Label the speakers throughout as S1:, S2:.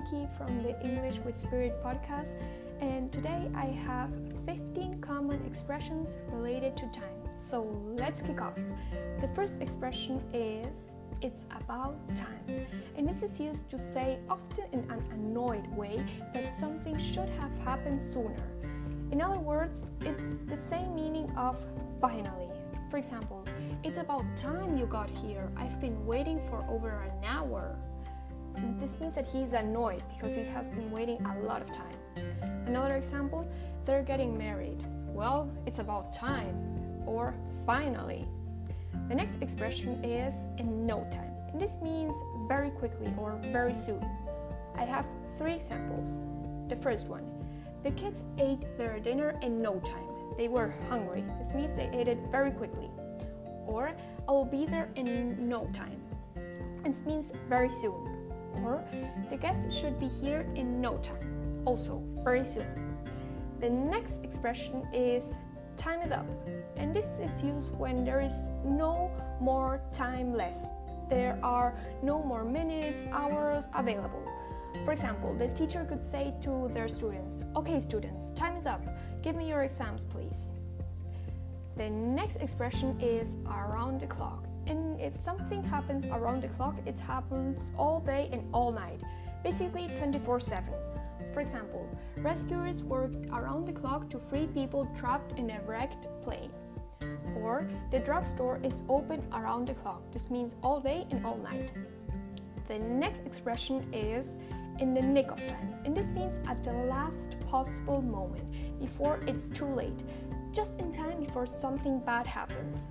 S1: Nikki from the English with Spirit podcast, and today I have 15 common expressions related to time. So let's kick off. The first expression is it's about time, and this is used to say, often in an annoyed way, that something should have happened sooner. In other words, it's the same meaning of finally. For example, it's about time you got here. I've been waiting for over an hour. This means that he's annoyed because he has been waiting a lot of time. Another example, they're getting married. Well, it's about time or finally. The next expression is in no time, and this means very quickly or very soon. I have three examples. The first one the kids ate their dinner in no time. They were hungry. This means they ate it very quickly. Or I will be there in no time. This means very soon. Or the guest should be here in no time. Also, very soon. The next expression is time is up. And this is used when there is no more time left. There are no more minutes, hours available. For example, the teacher could say to their students, Okay, students, time is up. Give me your exams, please. The next expression is around the clock. And if something happens around the clock, it happens all day and all night, basically 24 7. For example, rescuers worked around the clock to free people trapped in a wrecked plane. Or the drugstore is open around the clock. This means all day and all night. The next expression is in the nick of time, and this means at the last possible moment before it's too late, just in time before something bad happens.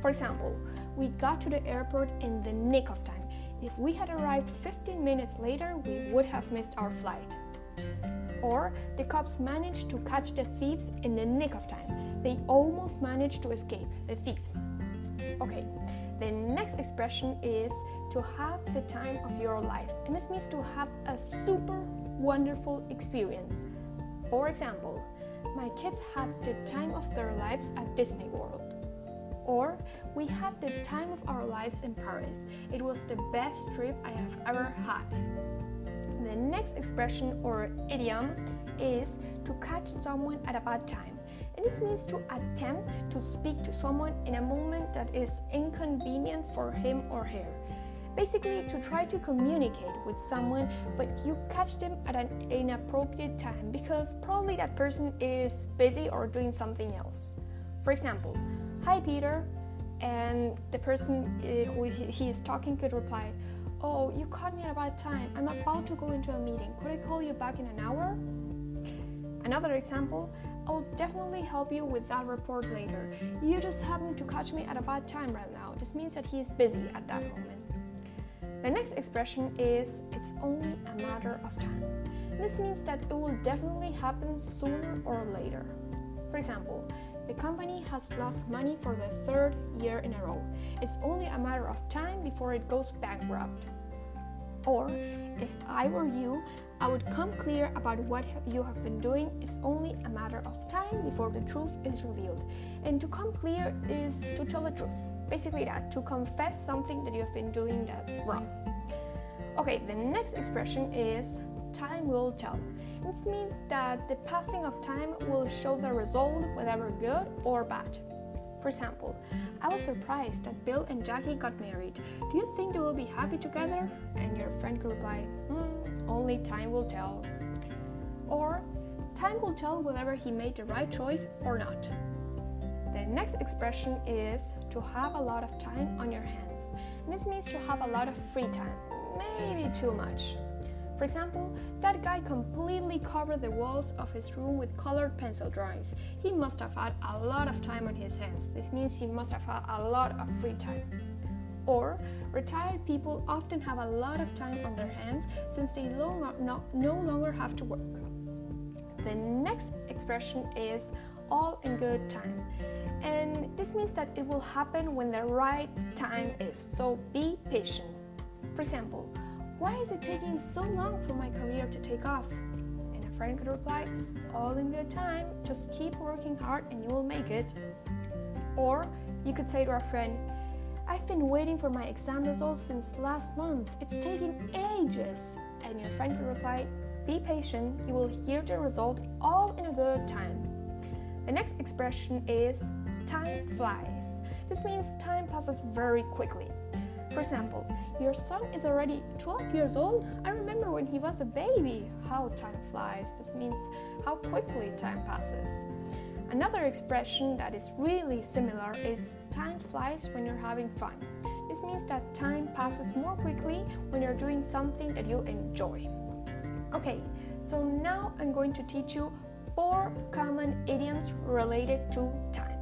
S1: For example, we got to the airport in the nick of time. If we had arrived 15 minutes later, we would have missed our flight. Or the cops managed to catch the thieves in the nick of time. They almost managed to escape, the thieves. Okay, the next expression is to have the time of your life, and this means to have a super wonderful experience. For example, my kids had the time of their lives at Disney World. Or, we had the time of our lives in Paris. It was the best trip I have ever had. The next expression or idiom is to catch someone at a bad time. And this means to attempt to speak to someone in a moment that is inconvenient for him or her. Basically, to try to communicate with someone, but you catch them at an inappropriate time because probably that person is busy or doing something else. For example, Hi Peter, and the person uh, who he is talking could reply, Oh, you caught me at a bad time. I'm about to go into a meeting. Could I call you back in an hour? Another example, I'll definitely help you with that report later. You just happen to catch me at a bad time right now. This means that he is busy at that moment. The next expression is it's only a matter of time. This means that it will definitely happen sooner or later. For example, the company has lost money for the third year in a row. It's only a matter of time before it goes bankrupt. Or, if I were you, I would come clear about what you have been doing. It's only a matter of time before the truth is revealed. And to come clear is to tell the truth. Basically, that to confess something that you have been doing that's wrong. Okay, the next expression is time will tell. This means that the passing of time will show the result, whether good or bad. For example, I was surprised that Bill and Jackie got married. Do you think they will be happy together? And your friend could reply, hmm, only time will tell. Or, time will tell whether he made the right choice or not. The next expression is to have a lot of time on your hands. And this means to have a lot of free time, maybe too much. For example, that guy completely covered the walls of his room with colored pencil drawings. He must have had a lot of time on his hands. This means he must have had a lot of free time. Or, retired people often have a lot of time on their hands since they no, no, no longer have to work. The next expression is all in good time. And this means that it will happen when the right time is. So be patient. For example, why is it taking so long for my career to take off? And a friend could reply, All in good time, just keep working hard and you will make it. Or you could say to a friend, I've been waiting for my exam results since last month. It's taking ages. and your friend could reply, Be patient, you will hear the result all in a good time. The next expression is time flies. This means time passes very quickly. For example, your son is already 12 years old. I remember when he was a baby. How time flies. This means how quickly time passes. Another expression that is really similar is time flies when you're having fun. This means that time passes more quickly when you're doing something that you enjoy. Okay, so now I'm going to teach you four common idioms related to time.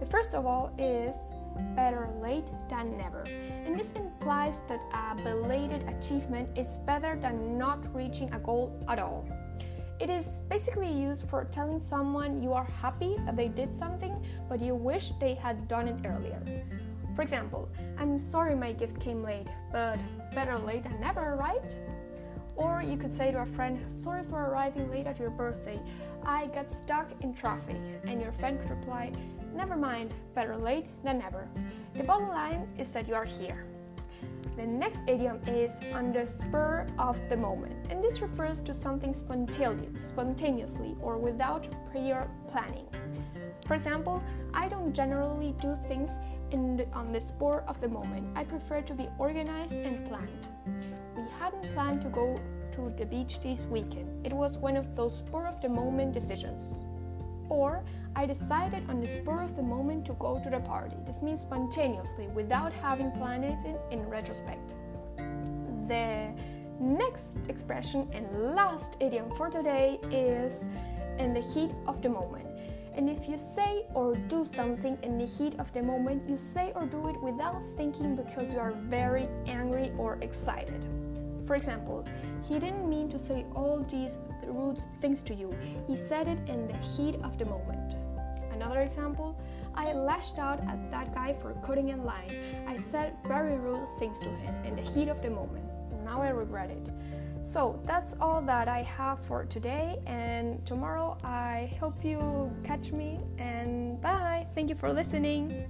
S1: The first of all is better late than never. And this implies that a belated achievement is better than not reaching a goal at all. It is basically used for telling someone you are happy that they did something, but you wish they had done it earlier. For example, I'm sorry my gift came late, but better late than never, right? Or you could say to a friend, Sorry for arriving late at your birthday. I got stuck in traffic. And your friend could reply, Never mind, better late than never. The bottom line is that you are here. The next idiom is on the spur of the moment, and this refers to something spontaneous, spontaneously or without prior planning. For example, I don't generally do things the, on the spur of the moment. I prefer to be organized and planned. We hadn't planned to go to the beach this weekend. It was one of those spur of the moment decisions. Or I decided on the spur of the moment to go to the party. This means spontaneously without having planned it in, in retrospect. The next expression and last idiom for today is in the heat of the moment. And if you say or do something in the heat of the moment, you say or do it without thinking because you are very angry or excited. For example, he didn't mean to say all these rude things to you, he said it in the heat of the moment. Another example, I lashed out at that guy for cutting in line. I said very rude things to him in the heat of the moment. Now I regret it. So that's all that I have for today, and tomorrow I hope you catch me. And bye! Thank you for listening.